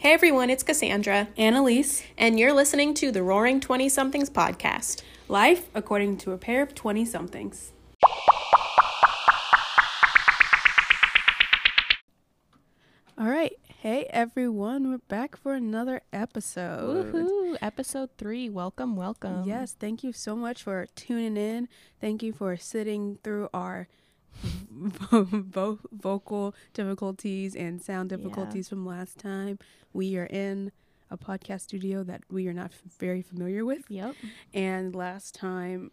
Hey everyone, it's Cassandra, Annalise, and you're listening to the Roaring 20 Somethings podcast. life according to a pair of 20 somethings. All right. Hey everyone, we're back for another episode. Woohoo! Episode three. Welcome, welcome. Yes, thank you so much for tuning in. Thank you for sitting through our vo- vocal difficulties and sound Yeah. difficulties from last time. We are in a podcast studio that we are not f- very familiar with. Yep. And last time,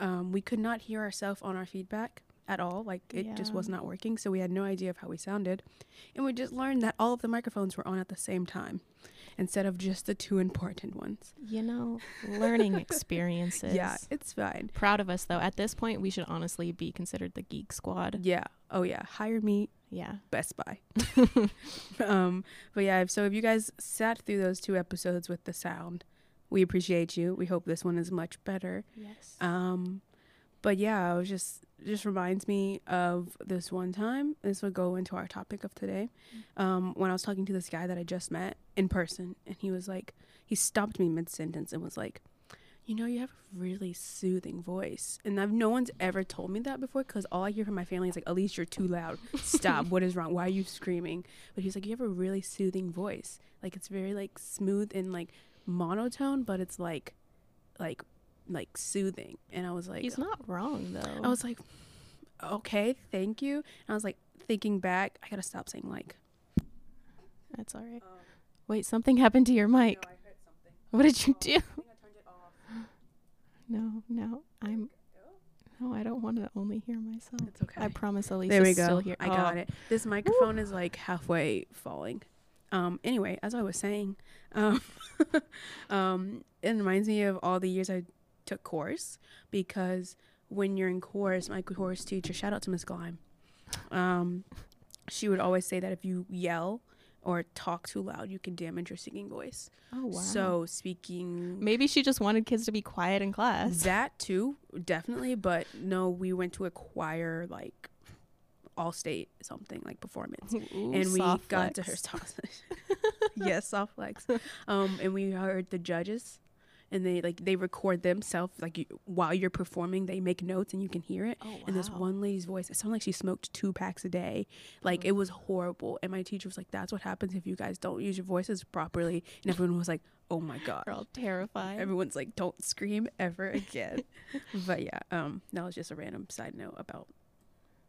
um, we could not hear ourselves on our feedback at all. Like it just was not working. So we had no idea of how we sounded. And we just learned that all of the microphones were on at the same time instead of just the two important ones. You know, learning experiences. Yeah, it's fine. Proud of us though. At this point, we should honestly be considered the Geek Squad. Yeah. Oh, yeah. Hire me, Yeah. Best Buy. um, but yeah, if- so if you guys sat through those two episodes with the sound, we appreciate you. We hope this one is much better. Yes. Um, but yeah, it was just just reminds me of this one time. This would go into our topic of today. Um, when I was talking to this guy that I just met in person, and he was like, he stopped me mid sentence and was like, "You know, you have a really soothing voice," and I've no one's ever told me that before because all I hear from my family is like, "Alycee, you're too loud. Stop. what is wrong? Why are you screaming?" But he's like, "You have a really soothing voice. Like it's very like smooth and like monotone, but it's like, like." like soothing and i was like He's not wrong though. I was like, okay, thank you. And I was like thinking back, I gotta stop saying like. That's all right. Um, Wait, something happened to your mic. What did you do? No, no, I'm. No, I don't want to only hear myself. It's okay. I promise, Alycee there we is go. still here. I got Oh, it. This microphone is like halfway falling. Um. Anyway, as I was saying, um, um, it reminds me of all the years I took course because when you're in course, my course teacher, shout out to Miss Glime, um, she would always say that if you yell or talk too loud, you can damage your singing voice. Oh wow. So speaking maybe she just wanted kids to be quiet in class. That too, definitely. But no, we went to a choir like all state something like performance. Ooh, and we got to flex. her yes, soft flex. Um, and we heard the judges and they like they record themselves like you, while you're performing they make notes and you can hear it. Oh, wow. and this one lady's voice it sounded like she smoked two packs a day. Like it was horrible. And my teacher was like that's what happens if you guys don't use your voices properly. And everyone was like oh my god. We're all terrified. everyone's like don't scream ever again. But yeah um that was just a random side note about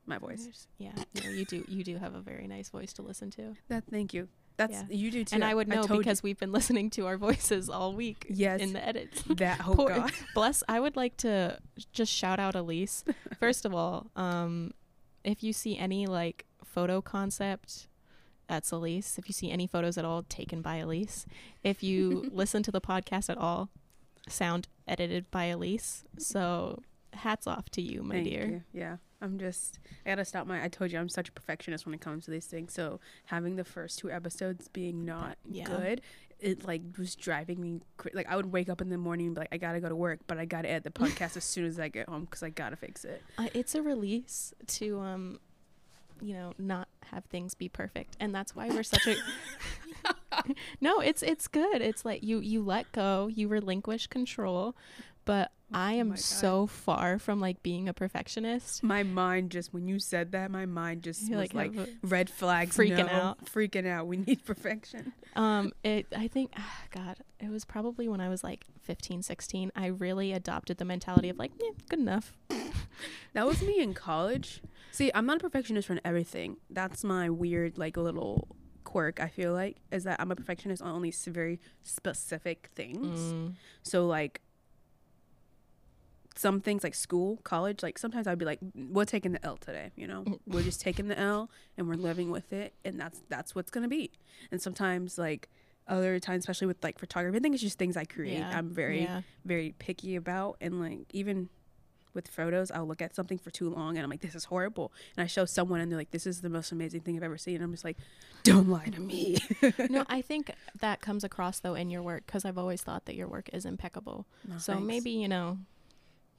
my voice. Yeah, no, you do. You do have a very nice voice to listen to, that thank you that's Yeah. you do too and I would know you because we've been listening to our voices all week. Yes. in the edits. that oh Poor- god Bless. I would like to just shout out Alycee. First of all, um, if you see any like photo concept, that's Alycee. If you see any photos at all taken by Alycee, if you listen to the podcast at all, sound edited by Alycee. So hats off to you, my Thank dear. you. Yeah, I'm just. I gotta stop my. I told you I'm such a perfectionist when it comes to these things. So having the first two episodes being not Yeah. good, it like was driving me. Cra- like I would wake up in the morning and be like, I gotta go to work, but I gotta edit the podcast as soon as I get home because I gotta fix it. Uh, it's a release to um you know not have things be perfect and that's why we're such a no it's it's good it's like you you let go you relinquish control but i Oh am so far from like being a perfectionist My mind just when you said that, my mind just was like, a- red flags, freaking no, out. freaking out. We need perfection. um it i think ah, god it was probably when i was like 15 16 i really adopted the mentality of like yeah good enough That was me in college. See, I'm not a perfectionist on everything. That's my weird, like, little quirk, I feel like, is that I'm a perfectionist on only very specific things. Mm. So, like, some things like school, college, like, sometimes I'd be like, we're taking the L today, you know? we're just taking the L and we're living with it, and that's that's what's gonna be. And sometimes, like, other times, especially with like photography, I think it's just things I create. Yeah, I'm very yeah. very picky about and like even with photos i'll look at something for too long and i'm like this is horrible and i show someone and they're like this is the most amazing thing i've ever seen and i'm just like don't lie to me no, I think that comes across though in your work because I've always thought that your work is impeccable. No, so thanks. maybe you know,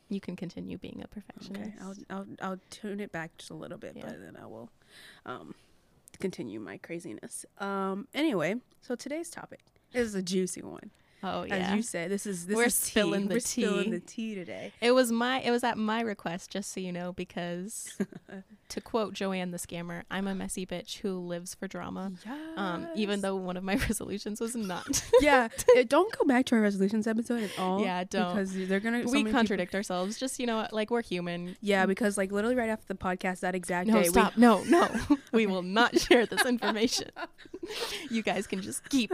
you can continue being a perfectionist. okay I'll, I'll i'll tune it back just a little bit Yeah. but then i will um continue my craziness. Um. Anyway, so today's topic is a juicy one. Oh yeah. As you said, this is this We're is spilling tea. the We're spilling tea. the tea today. It was my it was at my request, just so you know, because to quote Joanne the scammer, I'm a messy bitch who lives for drama. Um, even though one of my resolutions was not. yeah, don't go back to our resolutions episode at all. Yeah, don't. because they're gonna. so we many people- contradict ourselves. Just you know, like we're human. Yeah, because like literally right after the podcast that exact No, day, stop. No, no. we will not share this information. you guys can just keep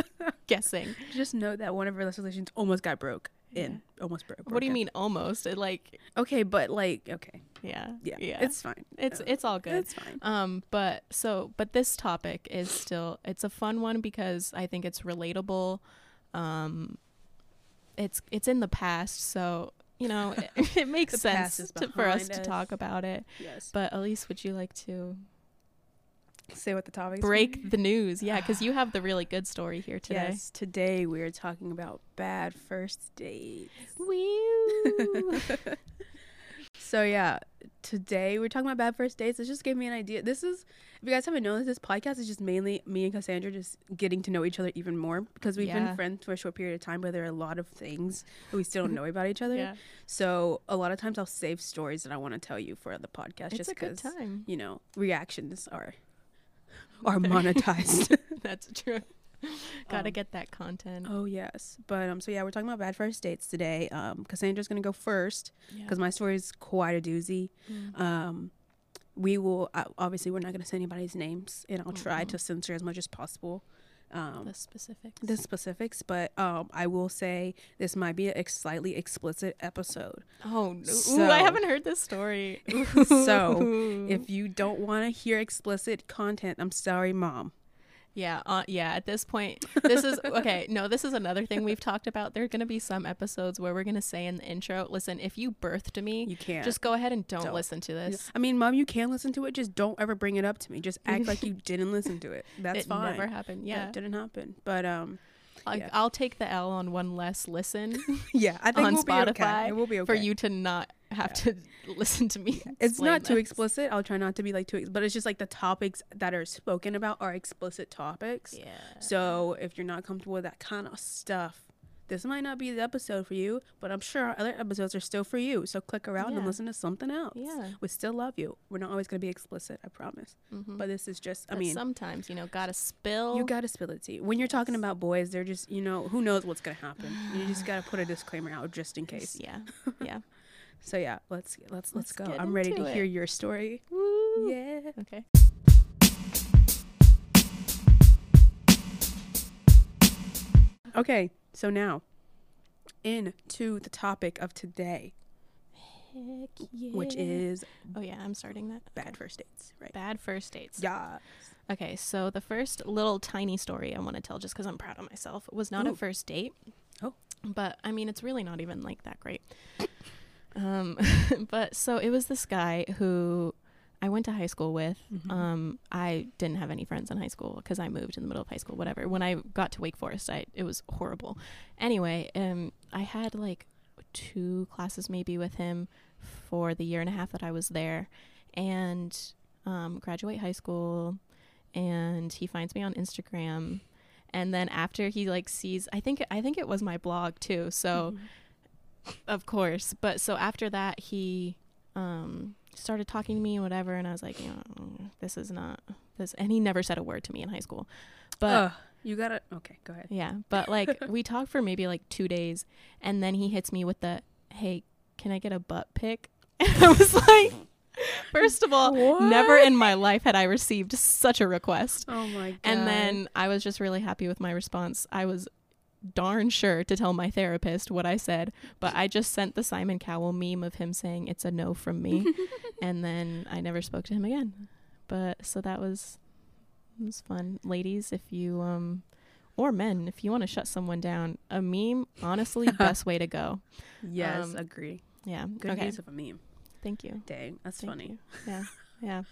guessing. just know that one of our resolutions almost got broke. In almost broke. What do you mean almost? It like Okay, but like okay, yeah. yeah, Yeah. it's fine. it's Uh, it's all good. It's fine. Um, but so, but this topic is still it's a fun one because I think it's relatable. Um, it's it's in the past, so you know it, it makes sense to, for us behind to talk about it. Yes. But Alycee, would you like to Say what the topic. break the news? Yeah, because you have the really good story here today. Yes. Today we are talking about bad first dates. Woo. So yeah, today we're talking about bad first dates. This just gave me an idea. This is, if you guys haven't noticed, this podcast is just mainly me and Cassandra just getting to know each other even more because we've Yeah. been friends for a short period of time, but there are a lot of things that we still don't know about each other. yeah, So a lot of times I'll save stories that I want to tell you for the podcast, it's just because time. you know reactions are are monetized. That's true. Gotta Um, get that content. oh yes, but um, so yeah, we're talking about bad first dates today. Um, Cassandra's gonna go first Yeah. because my story is quite a doozy. Mm. Um, we will uh, obviously we're not to say anybody's names, and I'll try Mm-mm. to censor as much as possible um, the specifics. the specifics. But um, I will say this might be a ex- slightly explicit episode. Oh, no. Ooh, I haven't heard this story. So, If you don't want to hear explicit content, I'm sorry, mom. Yeah, uh, yeah. At this point, this is okay. No, this is another thing we've talked about. There are gonna be some episodes where we're gonna say in the intro, "Listen, if you birthed me, You can't. just go ahead and don't, Don't. listen to this." I mean, mom, you can listen to it. Just don't ever bring it up to me. Just act like you didn't listen to it. That's it fine. never happened. Yeah, That didn't happen. But um, I, yeah. I'll take the L on one less listen yeah, I think on we'll be okay. Spotify It will be okay for you to not have to listen to me. it's explain not too explicit. I'll try not to be like too, ex- but it's just like the topics that are spoken about are explicit topics. Yeah. So if you're not comfortable with that kind of stuff, this might not be the episode for you. But I'm sure our other episodes are still for you. So click around and listen to something else. Yeah. we still love you. We're not always gonna be explicit, I promise. Mhm. But this is just, I But mean, sometimes you know, gotta spill. you gotta spill the tea. When you're talking about boys, they're just, you know, who knows what's gonna happen. You just gotta put a disclaimer out just in case. Yeah. Yeah. So yeah, let's let's let's, Let's go. I'm ready to it. hear your story. Woo. Yeah. Okay. Okay, so now into the topic of today, Heck yeah. which is Oh yeah, I'm starting that. bad first dates, right? Bad first dates. Yeah. Okay, so the first little tiny story I want to tell, just because I'm proud of myself, was not Ooh. a first date. Oh. But I mean, it's really not even like that great. Um, but so it was this guy who I went to high school with. Mhm. Um, I didn't have any friends in high school because I moved in the middle of high school. Whatever. When I got to Wake Forest, I it was horrible. Anyway, um, I had like two classes maybe with him for the year and a half that I was there, and um, graduate high school, and he finds me on Instagram, and then after he like sees, I think I think it was my blog too. So Mhm. of course, but so after that he um started talking to me and whatever, and I was like, you know, mm, this is not this, and he never said a word to me in high school, but. Ugh, you gotta. Okay, go ahead. Yeah, but like we talked for maybe like two days, and then he hits me with the, "Hey, can I get a butt pic?" And I was like, first of all, never in my life had I received such a request. Oh my god. And then I was just really happy with my response. I was darn sure to tell my therapist what I said, but I just sent the Simon Cowell meme of him saying it's a no from me, and then I never spoke to him again. But so that was it was fun, ladies. If you um or men, if you want to shut someone down, a meme honestly best way to go. yes, um, agree. Yeah. Good okay. use of a meme. Thank you. Dang, that's Thank funny. you. Yeah. Yeah.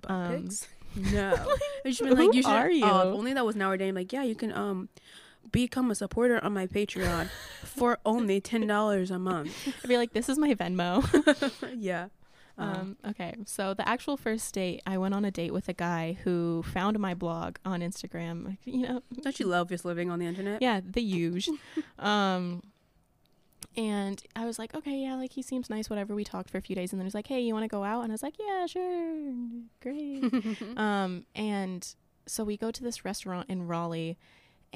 Butt Um, pics? No. It should be like Who you should. are you? Oh, if only that was nowadays. Like, yeah, you can um become a supporter on my Patreon for only ten dollars a month. I'd be like, this is my Venmo. yeah. Uh-huh. Um, okay, so the actual first date, I went on a date with a guy who found my blog on Instagram. You know, Don't you love just living on the internet? yeah, the huge. um, and I was like, okay, yeah, like he seems nice, whatever. We talked for a few days, and then he was like, hey, you want to go out? And I was like, yeah, sure, great. um, and so we go to this restaurant in Raleigh,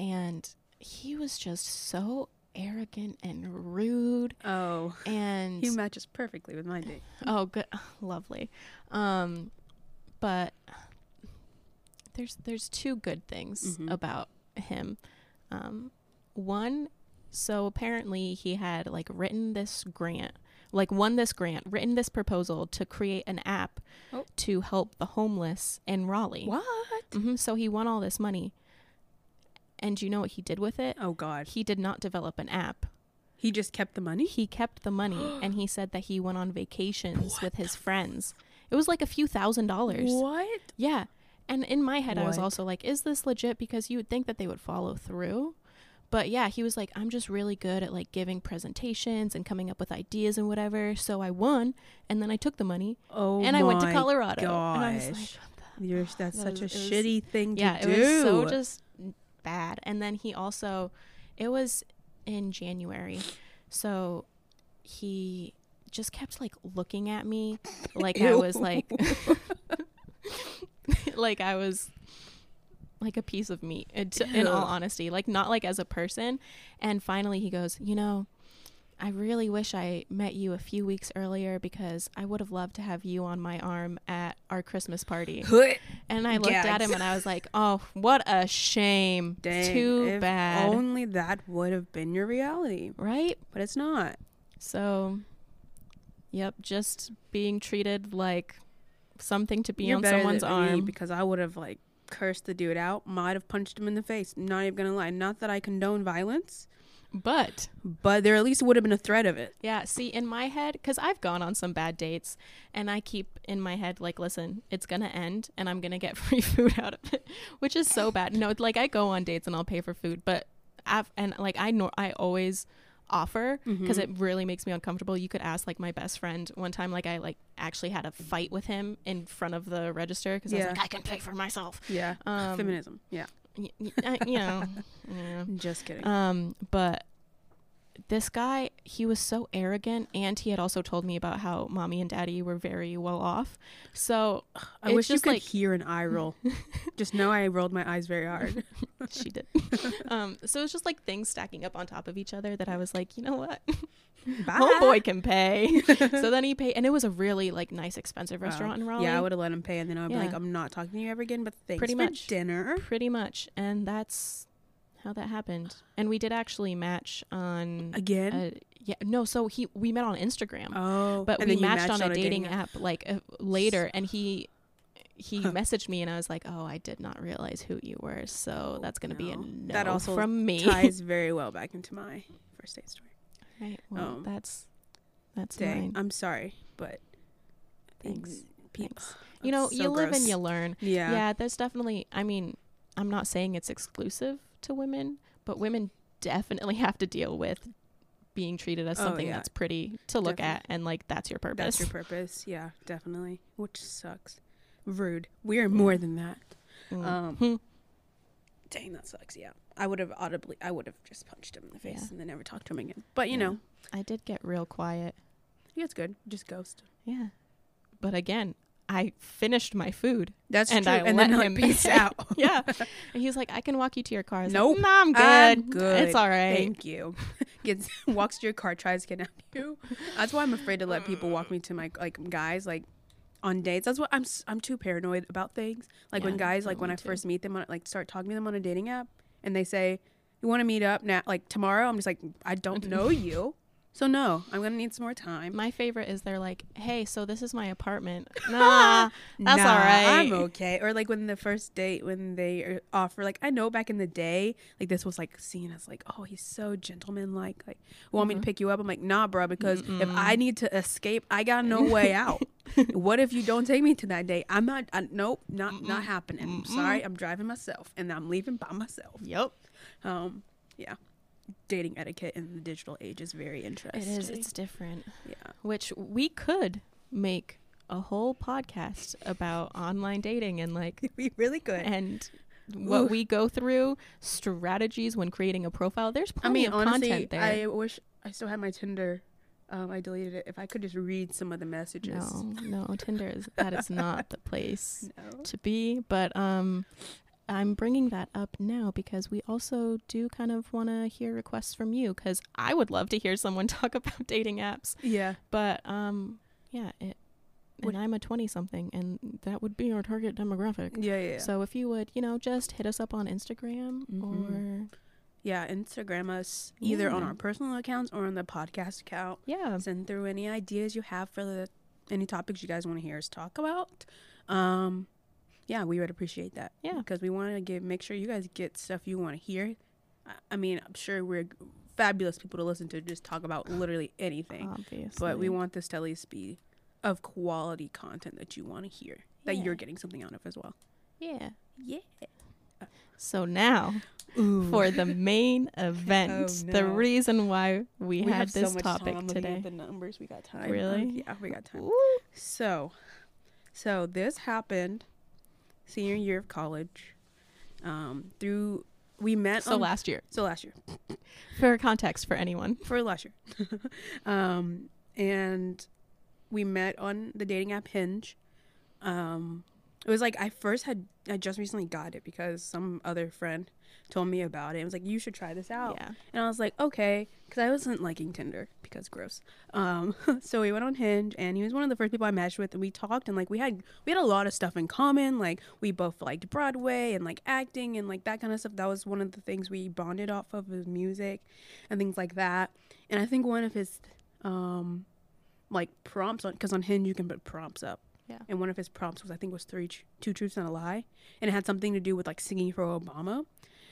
and he was just so arrogant and rude, oh, and he matches perfectly with my date. Oh, good, lovely. Um, but there's there's two good things Mhm. about him. Um, one, so apparently he had like written this grant, like won this grant, written this proposal to create an app Oh. to help the homeless in Raleigh. What? hmm So he won all this money, and do you know what he did with it? Oh God, He did not develop an app. he just kept the money. He kept the money and he said that he went on vacations with his friends. It was like a few thousand dollars. What? Yeah. And in my head, I was also like, is this legit? Because you would think that they would follow through. But yeah, he was like, I'm just really good at like giving presentations and coming up with ideas and whatever. So I won and then I took the money Oh, and I went to Colorado. And I was like, the You're, that's That such was- a it was- shitty thing to yeah, it was so just bad. And then he also, it was in January, so he just kept like looking at me like I was like, like I was like a piece of meat. It, in all honesty, like not like as a person. And finally, he goes, you know. I really wish I met you a few weeks earlier because I would have loved to have you on my arm at our Christmas party. And I looked at him and I was like, "Oh, what a shame! Dang, Too bad, Only that would have been your reality, right?" but it's not. So, yep, just being treated like something to be You're on someone's arm. because I would have like cursed the dude out. Might have punched him in the face. Not even gonna lie. Not that I condone violence, But but there at least would have been a threat of it. yeah, see, in my head, because I've gone on some bad dates, and I keep in my head like, "Listen, it's gonna end, and I'm gonna get free food out of it," which is so bad. No, like I go on dates and I'll pay for food, but I've, and like I know I always offer because Mm-hmm. it really makes me uncomfortable. You could ask like my best friend one time, like I like actually had a fight with him in front of the register because I was like, I can pay for myself. Yeah, Um, feminism. Yeah, y- y- uh, you know, yeah. just kidding. Um, but this guy, he was so arrogant, and he had also told me about how mommy and daddy were very well off. So I wish you could like- hear an eye roll. just know I rolled my eyes very hard. she did. um, so it's just like things stacking up on top of each other that I was like, you know what, Bye. homeboy can pay. so then he paid, and it was a really like nice, expensive Wow. restaurant in Raleigh. Yeah, I would have let him pay, and then I'd be like, I'm not talking to you ever again. But thanks Pretty for much. dinner. pretty much, and that's how that happened. And we did actually match on. Again. Uh, yeah, no. So he we met on Instagram. oh, but we you matched, on a dating, app. like uh, later and he he Huh. messaged me and i was like oh i did not realize who you were so Oh, that's gonna be a no. no That also from me ties very well back into my first date story. right well um, that's that's Dang, mine I'm sorry, but Thanks. Thanks. you know that's you so live gross. and you learn Yeah. yeah. there's definitely i mean i'm not saying it's exclusive to women but women definitely have to deal with being treated as Oh, something yeah. that's pretty to look Definitely. at and like that's your purpose That's your purpose. Yeah, definitely. Which sucks. Rude. We are more than that. Mm. Um, Hmm. Dang, that sucks. Yeah, I would have audibly, I would have just punched him in the face Yeah. and then never talked to him again. But you Yeah. know, i did get real quiet yeah, it's good. Just ghost. Yeah. But again, I finished my food. That's And true. I and let him peace out. yeah. And he's like, I can walk you to your car. I was Nope. Like, nah, I'm good. I'm good. It's all right. Thank you. Gets walks to your car, tries to kidnap you. That's why I'm afraid to let people walk me to my like guys like on dates. That's what I'm. I'm too paranoid about things. Like when guys like when I too. first meet them, on, like start talking to them on a dating app, and they say, "You want to meet up now? Like tomorrow?" I'm just like, I don't know you, so no. I'm gonna need some more time. My favorite is they're like, hey, so this is my apartment. Nah, that's Nah, all right. I'm okay. Or like when the first date, when they offer, like I know back in the day, like this was like seen as like, oh, he's so gentleman-like. Like, want me to Mhm. pick you up? I'm like, nah, bro, because if Mm-mm. I need to escape, I got no way out. what if you don't take me to that date? I'm not. I, nope, not not Mm-mm. happening. Mm-mm. sorry, I'm driving myself, and I'm leaving by myself. Yep. Um, yeah. Dating etiquette in the digital age is very interesting. It is. It's different. yeah. Which we could make a whole podcast about online dating and like be really good. and what Oof. we go through, strategies when creating a profile. There's I plenty mean, of honestly, content there. I wish I still had my Tinder. Um, I deleted it. If I could just read some of the messages. no, no, Tinder is that is not the place No. to be. But um, I'm bringing that up now because we also do kind of want to hear requests from you because I would love to hear someone talk about dating apps. Yeah. But um, yeah, it. And I'm a 20 something, and that would be our target demographic. Yeah, yeah. yeah. So if you would, you know, just hit us up on Instagram Mhm. or yeah, Instagram us either on our personal accounts or on the podcast account. yeah, Send through any ideas you have for the any topics you guys want to hear us talk about. Um, yeah, we would appreciate that. Yeah. because we want to give make sure you guys get stuff you want to hear. I, mean, I'm sure we're fabulous people to listen to just talk about literally anything, obviously. but we want this to at least be of quality content that you want to hear that Yeah. you're getting something out of as well. yeah. Yeah. So now Ooh. for the main oh, event, Oh, the reason why we, we had this so much topic time. Today. the numbers. We got time. Really? Um, yeah, we got time. Ooh. So, so this happened senior year of college. Um, through we met So on, last year, so last year for context for anyone, for last year, um, and we met on the dating app Hinge. Um, it was like I first had I just recently got it because some other friend told me about it. It was like you should try this out. yeah, And I was like, okay, because I wasn't liking Tinder because gross. Um, so we went on Hinge, and he was one of the first people I matched with, and we talked, and like we had we had a lot of stuff in common. Like we both liked Broadway and like acting and like that kind of stuff. That was one of the things we bonded off of was music and things like that. And I think one of his um like prompts on because on Hinge you can put prompts up. Yeah. And one of his prompts was I think was three tr- two truths and a lie, and it had something to do with like singing for Obama.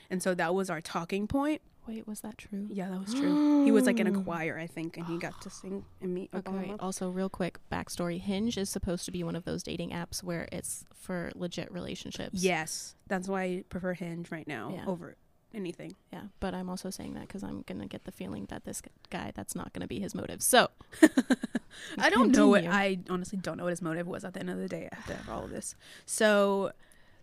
And so that was our talking point. wait, was that true? Yeah, that was true. he was like in a choir, I think, and he got to sing and meet Okay. Obama. wait, Also, real quick backstory: Hinge is supposed to be one of those dating apps where it's for legit relationships. Yes, that's why I prefer Hinge right now Yeah. over anything. Yeah, but I'm also saying that because I'm gonna get the feeling that this guy, that's not gonna be his motive. So I don't know what. I honestly don't know what his motive was at the end of the day after all of this. So,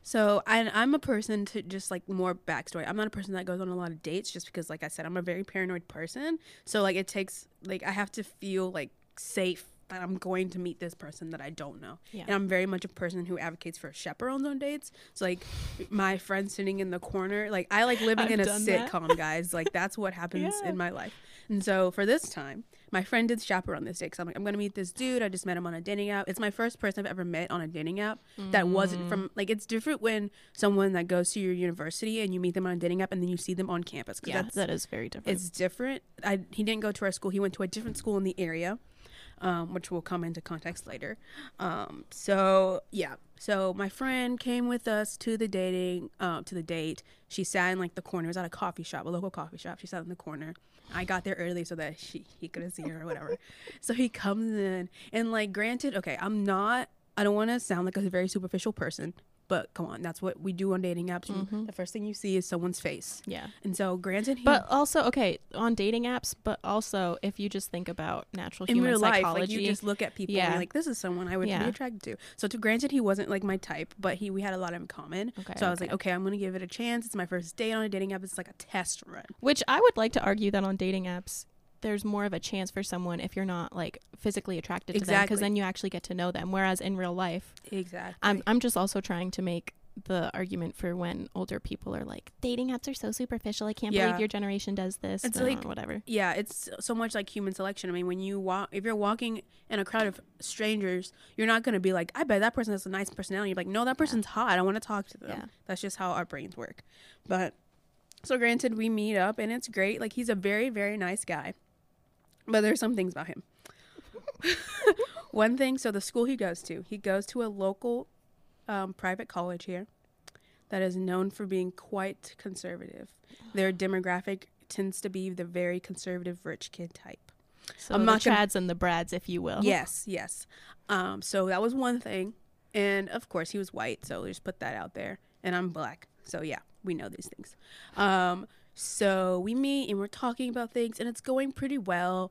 so I, I'm a person to just like more backstory. I'm not a person that goes on a lot of dates just because, like I said, I'm a very paranoid person. So like it takes like I have to feel like safe that I'm going to meet this person that I don't know. yeah, And I'm very much a person who advocates for chaperones on dates. So like my friend sitting in the corner, like I like living I've in a done that. sitcom, guys. Like that's what happens Yeah. in my life. And so for this time, my friend did chaperone this day because I'm like, I'm gonna meet this dude. I just met him on a dating app. It's my first person I've ever met on a dating app that wasn't from mm. like it's different when someone that goes to your university and you meet them on a dating app and then you see them on campus. 'cause yeah, that's that is very different. it's different. I he didn't go to our school. He went to a different school in the area, um, which will come into context later. Um, so yeah. So my friend came with us to the dating, uh, to the date. She sat in like the corner. It was at a coffee shop, a local coffee shop. She sat in the corner. I got there early so that she he couldn't see her or whatever. so he comes in and like, granted, okay, I'm not. I don't want to sound like a very superficial person, but come on, that's what we do on dating apps. Mhm. The first thing you see is someone's face, yeah, and so granted, he, but also okay on dating apps. But also, if you just think about natural in human real life, psychology, like you just look at people Yeah. you're like, this is someone I would Yeah. be attracted to. So to granted, he wasn't like my type, but he we had a lot in common. okay, So I was like, okay. okay, I'm gonna give it a chance. It's my first date on a dating app. It's like a test run. Which I would like to argue that on dating apps, there's more of a chance for someone if you're not like physically attracted to them, because then you actually get to know them. Whereas in real life, Exactly. I'm I'm just also trying to make the argument for when older people are like dating apps are so superficial. I can't Yeah. believe your generation does this. It's like- whatever. yeah, it's so much like human selection. I mean, when you walk, if you're walking in a crowd of strangers, you're not gonna be like, I bet that person has a nice personality. You're like, no, that person's hot. I want to talk to them. Yeah. That's just how our brains work. But so granted, we meet up and it's great. Like he's a very very nice guy, but there's some things about him. One thing, so the school he goes to, he goes to a local um, private college here that is known for being quite conservative. Their demographic tends to be the very conservative rich kid type. So I'm the not gonna- trads and the brads, if you will. Yes, yes. Um, so that was one thing, and of course he was white, so just put that out there. And I'm black, so yeah, we know these things. Um, so we meet and we're talking about things, and it's going pretty well,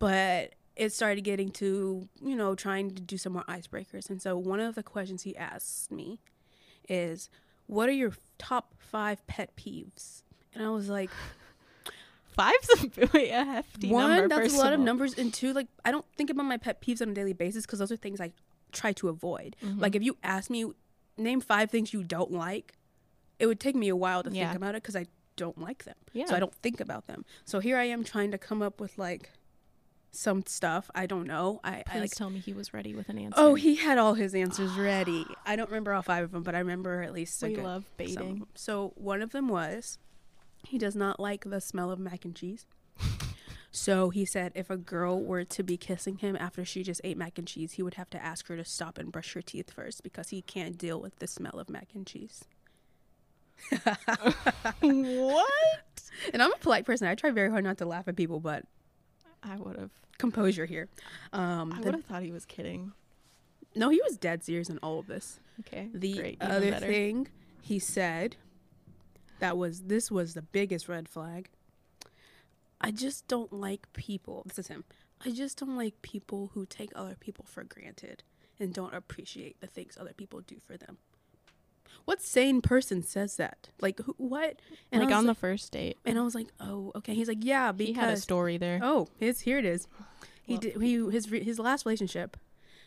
but it started getting to, you know, trying to do some more icebreakers. And so one of the questions he asked me is, What are your top five pet peeves? And I was like, Five's a, a hefty one, number. that's first a lot of numbers. And two, like, I don't think about my pet peeves on a daily basis because those are things I try to avoid. Mhm. Like, if you ask me, name five things you don't like, it would take me a while to Yeah. think about it because I don't like them. yeah. So I don't think about them. So here I am trying to come up with like some stuff. I don't know. I, Please I like. tell me he was ready with an oh, answer. Oh, he had all his answers ready. I don't remember all five of them, but I remember at least we good- love baiting. So one of them was he does not like the smell of mac and cheese. So he said if a girl were to be kissing him after she just ate mac and cheese, he would have to ask her to stop and brush her teeth first because he can't deal with the smell of mac and cheese. What? And I'm a polite person. I try very hard not to laugh at people, but I would have. composure here. Um, I would have thought he was kidding. no, he was dead serious in all of this. Okay. The great. other better. thing he said that was this was the biggest red flag. I just don't like people. This is him. I just don't like people who take other people for granted and don't appreciate the things other people do for them. What sane person says that? Like who, what? And like on the first date. and I was like, oh, okay. He's like, yeah, because He had a story there. Oh, his here it is. He Well- did. He his his last relationship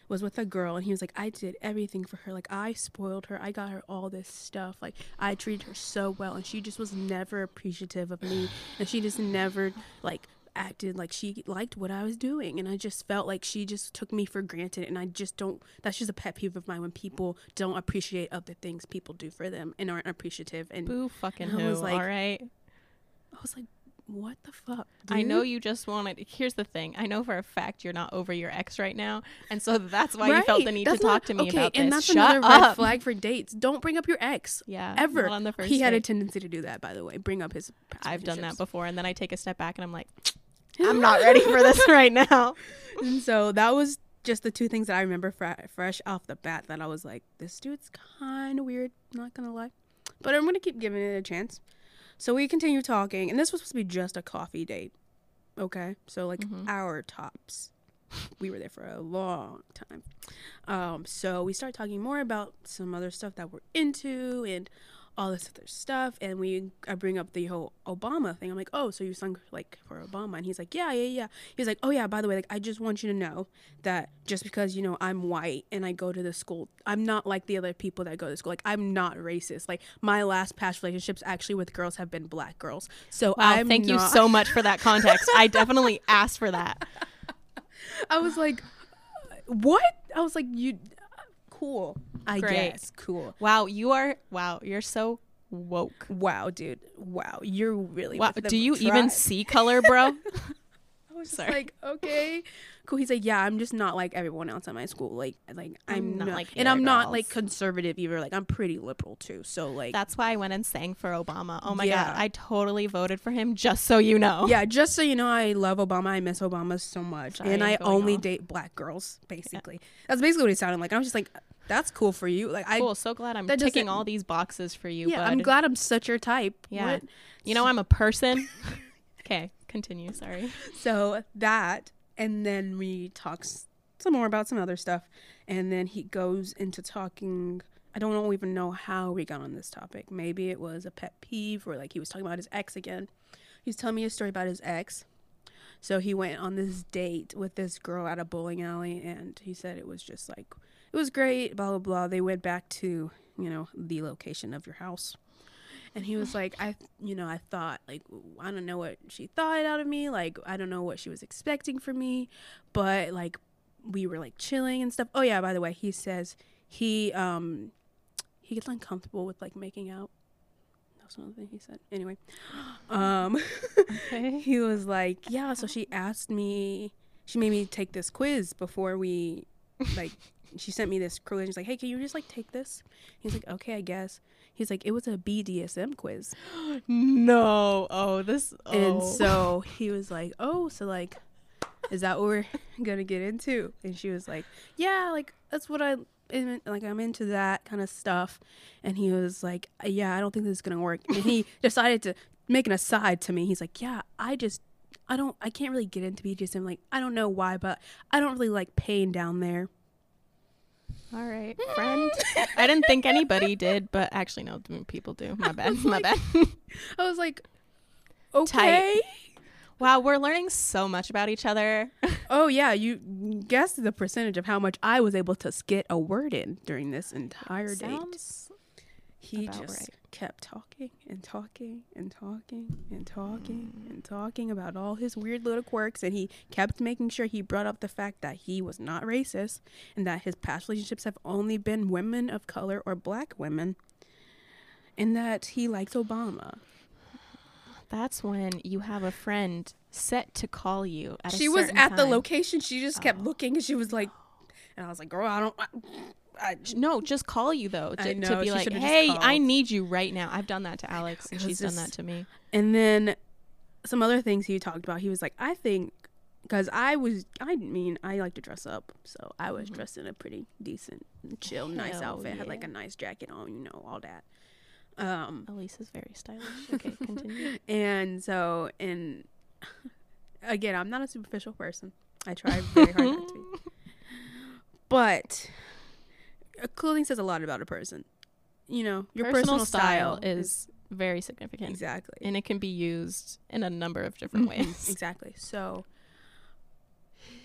was with a girl, and he was like, I did everything for her. Like I spoiled her. I got her all this stuff. Like I treated her so well, and she just was never appreciative of me, and she just never like acted like she liked what I was doing, and I just felt like she just took me for granted, and I just don't. That's just a pet peeve of mine when people don't appreciate other things people do for them and aren't appreciative. And Boo fucking I who. was like, all right. I was like, what the fuck? I know you just wanted. Here's the thing. I know for a fact you're not over your ex right now, and so that's why you felt the need That's to not- talk to me okay, about this. and that's Shut another up. red flag for dates. Don't bring up your ex Yeah. ever. Not on the first he had a tendency to do that, by the way. Bring up his. I've done that before, and then I take a step back and I'm like, I'm not ready for this right now. and so that was just the two things that I remember fre- fresh off the bat that I was like, this dude's kind of weird. Not gonna lie, but I'm gonna keep giving it a chance. So we continue talking, and this was supposed to be just a coffee date. Okay, so like Mhm. hour tops. We were there for a long time. Um, so we start talking more about some other stuff that we're into and all this other stuff. And we, I bring up the whole Obama thing. I'm like, oh, so you sung like for Obama? And he's like, yeah, yeah, yeah. He's like, oh yeah, by the way, like I just want you to know that just because you know I'm white and I go to the school, I'm not like the other people that go to school. Like I'm not racist. Like my last past relationships actually with girls have been black girls. So Wow, I'm thank you so much for that context. I definitely asked for that. I was like, what? I was like, you, cool. I Great. guess cool. Wow, you are wow, you're so woke. Wow, dude. Wow, you're really. Wow, do you even see color, bro? I was just Sorry. like, okay, cool. He's like, yeah, I'm just not like everyone else at my school. Like, like I'm, I'm not, not like and I'm not like conservative either. Like, I'm pretty liberal too. So like, That's why I went and sang for Obama. Oh my Yeah. god, I totally voted for him just so you know. yeah. Just so you know, I love Obama. I miss Obama so much, Sorry, and I only off. date black girls. Basically, that's basically what he sounded like. I was just like, that's cool for you. Like, I Cool, so glad I'm ticking all these boxes for you. yeah, bud. I'm glad I'm such your type. Yeah. What? You know I'm a person. okay, continue. Sorry. So that, and then we talk some more about some other stuff, and then he goes into talking. I don't even know how we got on this topic. Maybe it was a pet peeve, or like he was talking about his ex again. He's telling me a story about his ex. So he went on this date with this girl at a bowling alley, and he said it was just like it was great. Blah blah blah. They went back to you know the location of your house. And he was like, I, you know, I thought, like, I don't know what she thought out of me. Like, I don't know what she was expecting from me. But, like, we were, like, chilling and stuff. Oh, yeah, by the way, he says he, um, he gets uncomfortable with, like, making out. That was another thing he said. Anyway, um, Okay. he was like, yeah, so she asked me, she made me take this quiz before we, like, she sent me this quiz. She's like, hey, can you just, like, take this? He's like, okay, I guess. He's like, it was a BDSM quiz. no. Oh, this. Oh. And so he was like, "Oh, so like, is that what we're gonna get into?" And she was like, "Yeah, like that's what I like. I'm into that kind of stuff." And he was like, "Yeah, I don't think this is gonna work." And he decided to make an aside to me. He's like, "Yeah, I just I don't I can't really get into BDSM. Like I don't know why, but I don't really like pain down there. All right, friend. I didn't think anybody did, but actually, no, people do. My bad. My bad. I was like, okay. Wow, we're learning so much about each other. oh yeah, you guess the percentage of how much I was able to get a word in during this entire Sounds date. He just right. Kept talking and talking and talking and talking and talking about all his weird little quirks, and he kept making sure he brought up the fact that he was not racist and that his past relationships have only been women of color or black women, and that he likes Obama. That's when you have a friend set to call you at a she was at the location. She just kept Oh. looking, and she was like, and I was like, "Girl, I don't." I, I, No, just call you though I to, know, to be like, "Hey, I need you right now." I've done that to Alex, and she's done that to me. And then some other things he talked about. He was like, I think, because I was, I mean, I like to dress up. So I was Mhm. dressed in a pretty decent, chill, nice Hell outfit. Had like a nice jacket on, you know, all that. Um, Alycee is very stylish. Okay, continue. and so, and again, I'm not a superficial person. I try very hard not to be. But clothing says a lot about a person. You know, your personal, personal, style, is very significant, exactly. and it can be used in a number of different Mhm, ways. Exactly. So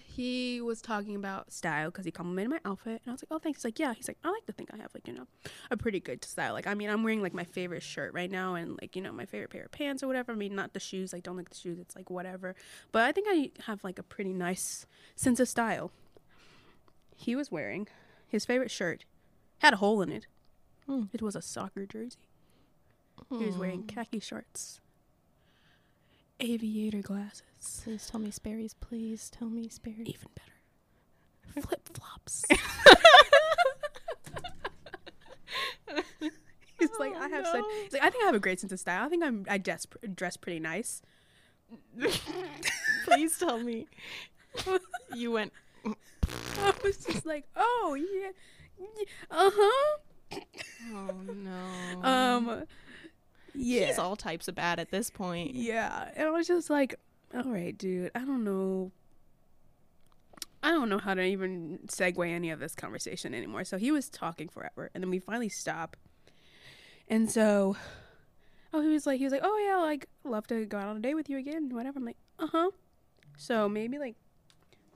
he was talking about style because he complimented my outfit, and I was like, "Oh, thanks." He's like, "Yeah." He's like, "I like to think I have like you know a pretty good style. Like, I mean, I'm wearing like my favorite shirt right now, and like you know my favorite pair of pants or whatever. I mean, not the shoes. Like, don't like the shoes. It's like whatever. But I think I have like a pretty nice sense of style. He was wearing his favorite shirt, had a hole in it. Hmm. It was a soccer jersey. He was wearing Hmm. khaki shorts, aviator glasses. Please tell me Sperry's. Please tell me Sperry's. even better. Flip flops. he's like, I have such. He's like, I think I have a great sense of style. I think I'm. I dress dress pretty nice. Please tell me. You went. I was just like, oh yeah, uh huh. Oh no. Um, yeah, He's all types of bad at this point. yeah, and I was just like, all right, dude. I don't know. I don't know how to even segue any of this conversation anymore. So he was talking forever, and then we finally stop. And so, oh, he was like, he was like, oh yeah, like love to go out on a date with you again, whatever. I'm like, uh huh. So maybe like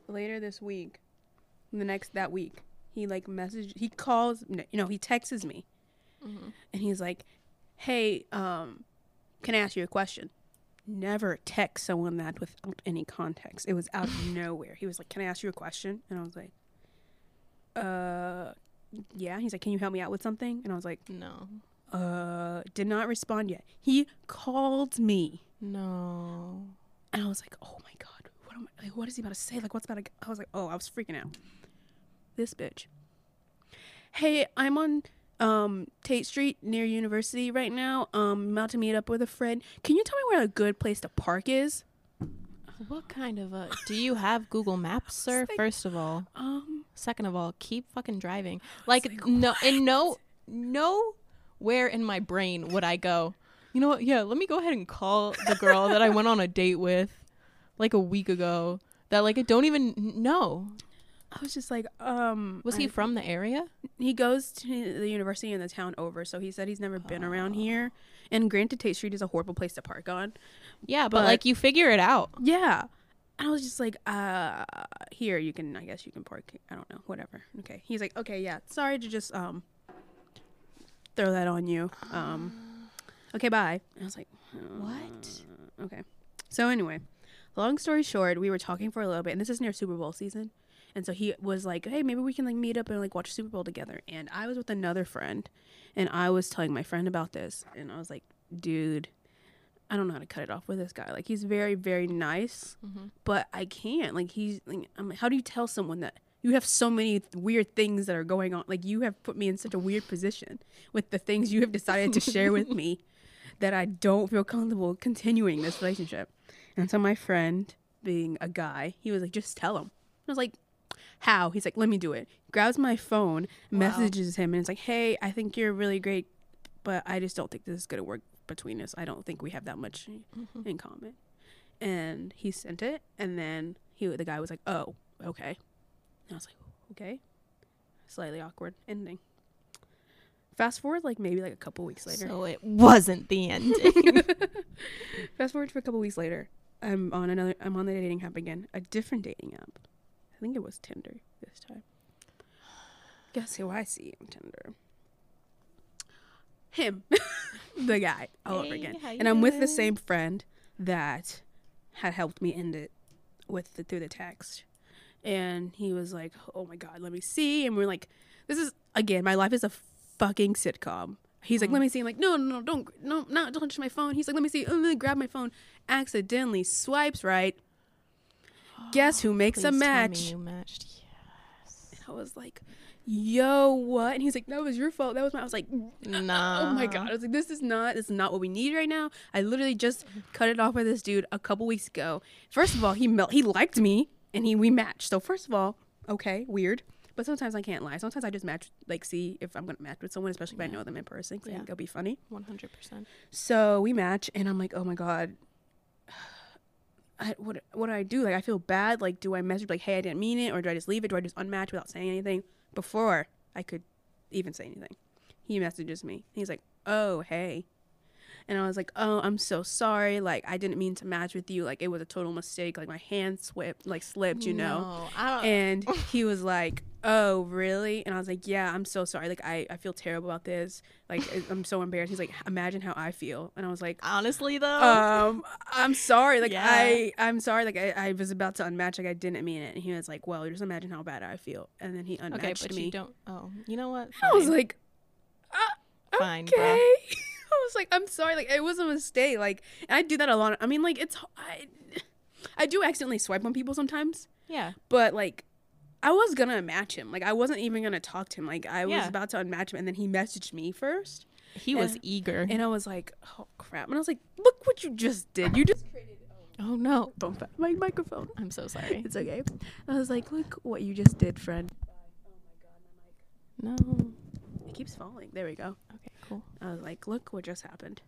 later this week, the next that week, he like message, he calls, you know, he texts me, Mhm. and he's like, hey, um, can I ask you a question? Never text someone that without any context. It was out of nowhere. He was like, "Can I ask you a question?" And I was like, "Uh, yeah." He's like, "Can you help me out with something?" And I was like, No. "Uh, did not respond yet." He called me, No. and I was like, "Oh my god, what am I? Like, what is he about to say? Like, what's about to?" I was like, "Oh, I was freaking out." This bitch. Hey, I'm on um Tate Street near University right now. Um, I'm about to meet up with a friend. Can you tell me where a good place to park is? What kind of a? Do you have Google Maps, sir? like- First of all, Um, second of all, keep fucking driving. Like, like, no, and no, no, where in my brain would I go? You know what? Yeah, let me go ahead and call the girl that I went on a date with, like a week ago. That like I don't even know. I was just like, um, Was he I- from the area? He goes to the university in the town over, so he said he's never been around here. And granted, Tate Street is a horrible place to park on. Yeah, but, But- like you figure it out. Yeah. And I was just like, uh, here you can, I guess you can park. I don't know, whatever. Okay. He's like, okay, yeah. Sorry to just um throw that on you. Um, okay, bye. And I was like, What? uh, Okay. So anyway, long story short, we were talking for a little bit, and this is near Super Bowl season. And so he was like, "Hey, maybe we can like meet up and like watch Super Bowl together." And I was with another friend, and I was telling my friend about this, and I was like, "Dude, I don't know how to cut it off with this guy. Like, he's very, very nice, Mm-hmm. but I can't. Like, he's like, I'm, how do you tell someone that you have so many th- weird things that are going on? Like, you have put me in such a weird position with the things you have decided to share with me that I don't feel comfortable continuing this relationship." And so my friend, being a guy, he was like, "Just tell him." I was like, "How?" He's like, "Let me do it." Grabs my phone, Wow. messages him, and it's like, "Hey, I think you're really great, but I just don't think this is gonna work between us. I don't think we have that much Mm-hmm. in common." and he sent it, and then he the guy was like, "Oh, okay," and I was like, "Okay," slightly awkward ending. Fast forward like maybe like a couple weeks later. So it wasn't the ending. Fast forward for a couple weeks later. I'm on another. I'm on the dating app again. A different dating app. I think it was Tinder this time. Guess who I see on Tinder? Him, the guy, all over again. And I'm with the same friend that had helped me end it with the, through the text. And he was like, "Oh my god, let me see." And we're like, "This is again, my life is a fucking sitcom." He's like, Mm. "Let me see." I'm like, "No, no, no, don't, no, not don't touch my phone." He's like, "Let me see." I'm gonna grab my phone. Accidentally swipes right. Guess who makes a Please tell me match? you matched. Yes. I was like, "Yo, what?" And he's like, "That was your fault. That was my." I was like, Nah. "Oh my god!" I was like, "This is not. This is not what we need right now." I literally just cut it off with this dude a couple weeks ago. First of all, he mel- he liked me and he we matched. So first of all, okay, weird. But sometimes I can't lie. Sometimes I just match, like, see if I'm gonna match with someone, especially if I know them in person. 'cause I Yeah. think it'll be funny. One hundred percent. So we match, and I'm like, oh my god, I, what what do I do? Like, I feel bad. Like, do I message like, hey, I didn't mean it, or do I just leave it? Do I just unmatch without saying anything before I could even say anything? He messages me. He's like, oh hey, and I was like, oh, I'm so sorry. Like, I didn't mean to match with you. Like, it was a total mistake. Like, my hand slipped, like slipped, you know. No, I don't. And he was like, "Oh, really?" And I was like, "Yeah, I'm so sorry. Like, I, I feel terrible about this. Like, I'm so embarrassed." He's like, "Imagine how I feel." And I was like, honestly though, "Um, I'm sorry. Like, Yeah. I, I'm sorry. Like, I, I was about to unmatch. Like, I didn't mean it." And he was like, "Well, just imagine how bad I feel." And then he unmatched okay, but me. you don't. Oh, you know what? I was like, uh, Fine, okay. I was like, I'm sorry. Like, it was a mistake. Like, I do that a lot. I mean, like, it's I, I do accidentally swipe on people sometimes yeah, but like I was gonna match him. Like I wasn't even gonna talk to him. Like I was Yeah. about to unmatch him, and then he messaged me first, he was eager. and I was like, "Oh crap!" And I was like, "Look what you just did! You just created oh no, don't fa- my microphone. I'm so sorry. It's okay." I was like, "Look what you just did, friend." No. It keeps falling. There we go. Okay, cool. I was like, "Look what just happened."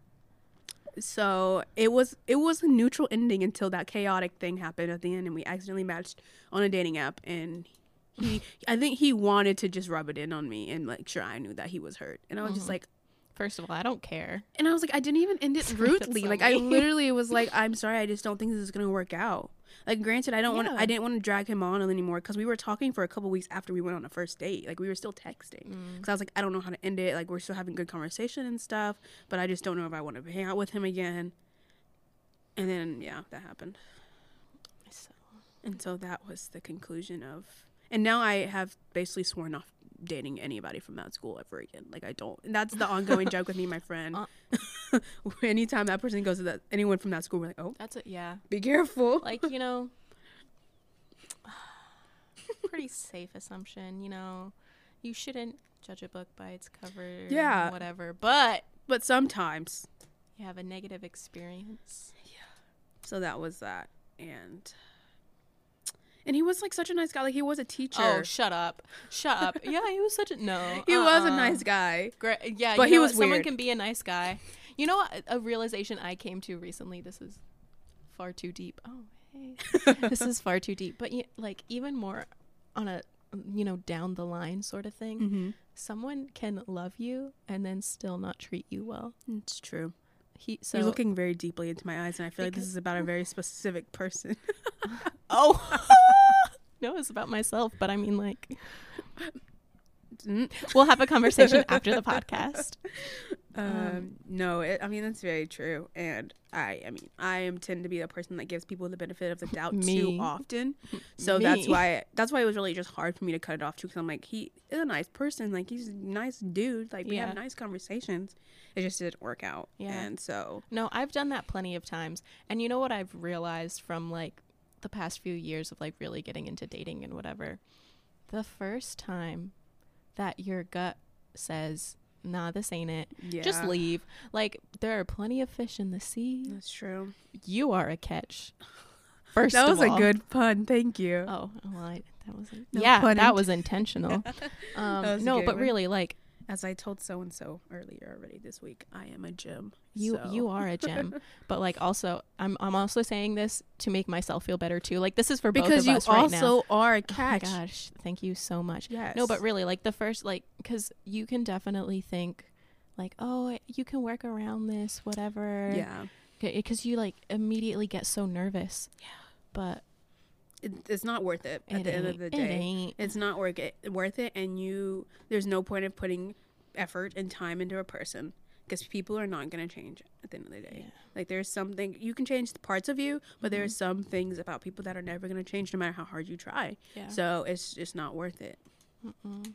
So it was it was a neutral ending until that chaotic thing happened at the end, and we accidentally matched on a dating app, and he I think he wanted to just rub it in on me and like sure I knew that he was hurt, and I was just Mhm. like, First of all, I don't care. and I was like, I didn't even end it rudely, like I literally was like, I'm sorry, I just don't think this is gonna work out. Like, granted, I don't want I didn't want to drag him on anymore because we were talking for a couple weeks after we went on a first date, like we were still texting. Mm. Because I was like, I don't know how to end it. Like, we're still having good conversation and stuff, but I just don't know if I want to hang out with him again. And then, yeah, that happened. So, And so that was the conclusion of. And now I have basically sworn off dating anybody from that school ever again. Like, I don't. And that's the ongoing joke with me and my friend. Uh. Anytime that person goes to that, anyone from that school, we're like, oh, that's it. Yeah. be careful. Like you know, pretty safe assumption. You know, you shouldn't judge a book by its cover. Yeah. Whatever. But But sometimes. you have a negative experience. Yeah. So that was that. And. And he was like such a nice guy. Like he was a teacher. Oh, shut up! Shut up! Yeah, he was such a no. he was a uh-uh. nice guy. Great. Yeah, But he was what? Someone can be a nice guy. You know what? A realization I came to recently. This is far too deep. Oh, hey, this is far too deep. But like even more on a you know down the line sort of thing. Mm-hmm. Someone can love you and then still not treat you well. It's true. He so You're looking very deeply into my eyes, and I feel like this is about a very specific person. oh. No, it's about myself, but I mean, like. we'll have a conversation after the podcast. um, no, it, I mean that's very true, and I, I mean, I am tend to be the person that gives people the benefit of the doubt too often. So that's why that's why it was really just hard for me to cut it off too. Because I'm like, he is a nice person, like he's a nice dude, like we Yeah. have nice conversations. It just didn't work out, Yeah. and so No, I've done that plenty of times. And you know what I've realized from like the past few years of like really getting into dating and whatever? The first time that your gut says, nah, this ain't it, yeah, just leave. Like, there are plenty of fish in the sea. That's true. You are a catch. First that was a good pun. Thank you. Oh, well, I, that wasn't. No yeah, pun that was intentional. Um, That was no, but one. really, like, As I told so and so earlier already this week, I am a gem. You so- you are a gem, but like also I'm I'm also saying this to make myself feel better too. Like this is for both because of you us right now. also are a Oh my gosh, thank you so much. Yes. No, but really, like the first, like, because you can definitely think, like, oh, you can work around this, whatever. yeah, Because you like immediately get so nervous. Yeah. But it's not worth it at it the end of the it day. ain't. It's not worth it. Worth it, and you. There's no point of putting effort and time into a person because people are not going to change at the end of the day. Yeah. Like there's something you can change the parts of you, but there's Mhm. some things about people that are never going to change no matter how hard you try. Yeah. So it's just not worth it. Mm-mm.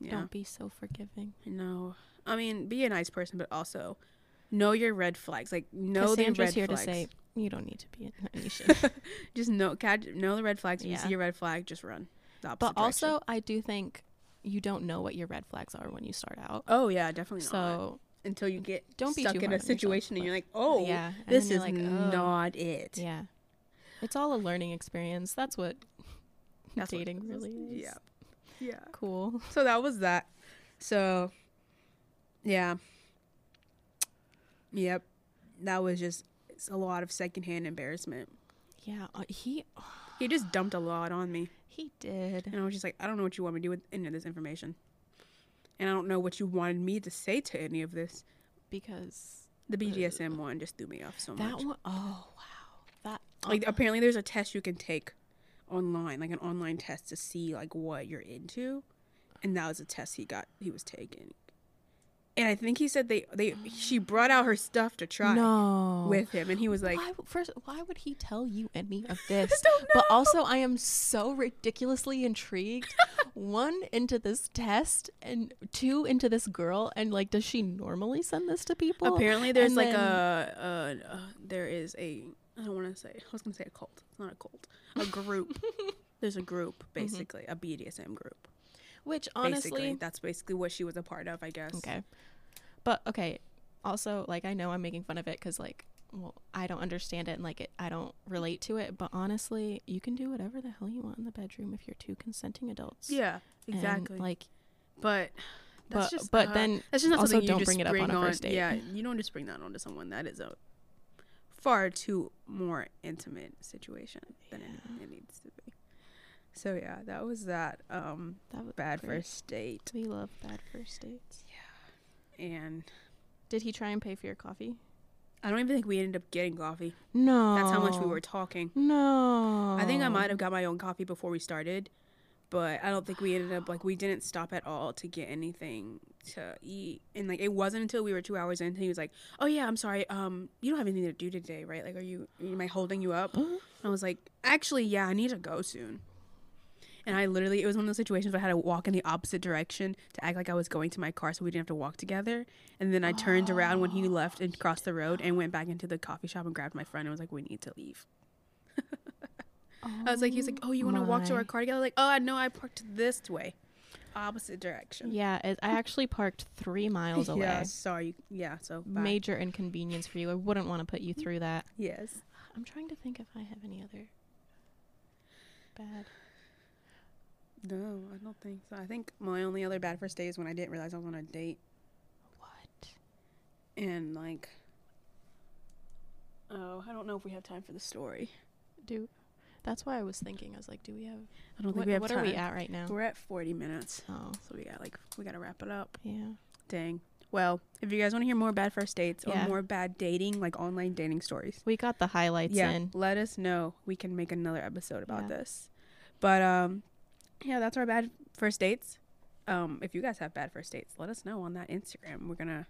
Yeah. Don't be so forgiving. No. I mean, be a nice person, but also know your red flags. Like know the red here flags. to say you don't need to be. In, should. just know, catch, know the red flags. If you see a red flag, just run. But direction. also, I do think you don't know what your red flags are when you start out. oh yeah, definitely not. So Until you get don't be stuck in a on yourself, situation and you're like, oh, yeah, and this is like, oh. not it. Yeah. It's all a learning experience. That's what That's dating is. really is. Yeah. Yeah. Cool. So that was that. So, yeah. Yep. That was just a lot of secondhand embarrassment. Yeah, uh, he He just dumped a lot on me. he did. And I was just like, I don't know what you want me to do with any of this information. And I don't know what you wanted me to say to any of this. because The BDSM one just threw me off so that much. one oh wow. That Like uh, apparently there's a test you can take online, like an online test to see like what you're into. And that was a test he got he was taking. And I think he said they they she brought out her stuff to try no. with him and he was like why, first, why would he tell you any of this? But also, I am so ridiculously intrigued. One into this test, and two into this girl. And like, does she normally send this to people? apparently there's and like then- a, a, uh there is a I don't want to say I was going to say a cult. It's not a cult. A group. there's a group basically, a BDSM group. Which Basically, honestly, that's basically what she was a part of, I guess. Okay. But okay, also like I know I'm making fun of it cuz like well, I don't understand it and like it I don't relate to it, but honestly, you can do whatever the hell you want in the bedroom if you're two consenting adults. Yeah, And, exactly. like but that's but just but uh, then that's just not also something you don't just bring it up on a first date. Yeah, you don't just bring that onto someone. That is a far too more intimate situation than it, it needs to be. So yeah, that was that um that was bad great. first date. We love bad first dates. Yeah, and Did he try and pay for your coffee? I don't even think we ended up getting coffee. No. That's how much we were talking. No. I think I might have got my own coffee before we started, but I don't think we ended up like we didn't stop at all to get anything to eat. And like it wasn't until we were two hours in he was like, "Oh yeah, I'm sorry. Um, you don't have anything to do today, right? Like, are you? Am I holding you up?" I was like, "Actually, yeah, I need to go soon." And I literally, it was one of those situations where I had to walk in the opposite direction to act like I was going to my car so we didn't have to walk together. And then I turned around when he oh. left and crossed the road and went back into the coffee shop and grabbed my friend and was like, we need to leave. I was like, he's like, oh, you want to walk to our oh car together? Like, oh, I know I parked this way, opposite direction. Yeah, it, I actually parked three miles away. Yeah, sorry. Yeah, so bye. Major inconvenience for you. I wouldn't want to put you through that. Yes. I'm trying to think if I have any other bad. No, I don't think so. I think my only other bad first day is when I didn't realize I was on a date What? and like. Oh, I don't know if we have time for the story. Do that's why I was thinking. I was like, do we have? I don't think What, we have what time. are we at right now? We're at 40 minutes. Oh, So we got like we got to wrap it up. yeah. Dang. Well, if you guys want to hear more bad first dates Yeah. or more bad dating, like online dating stories, We got the highlights yeah, in. let us know. We can make another episode about Yeah. this. But um, yeah, that's our bad first dates. Um, if you guys have bad first dates, let us know on that Instagram. We're gonna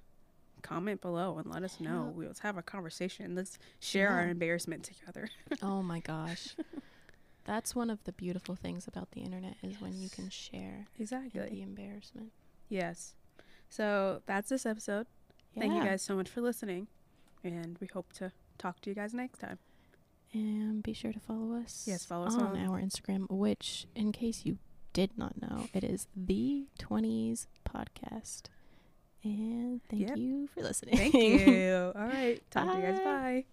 comment below and let us know. Yeah. We Let's have a conversation. Let's share our embarrassment together. oh my gosh. That's one of the beautiful things about the internet is when you can share exactly. the embarrassment. Yes. So that's this episode. Thank you guys so much for listening, and we hope to talk to you guys next time. And be sure to follow us. Yes, follow us on on- our Instagram, which, in case you did not know, it is the Twenties Podcast. And thank Yep. you for listening. Thank you. All right. Talk to you guys. Bye. Bye.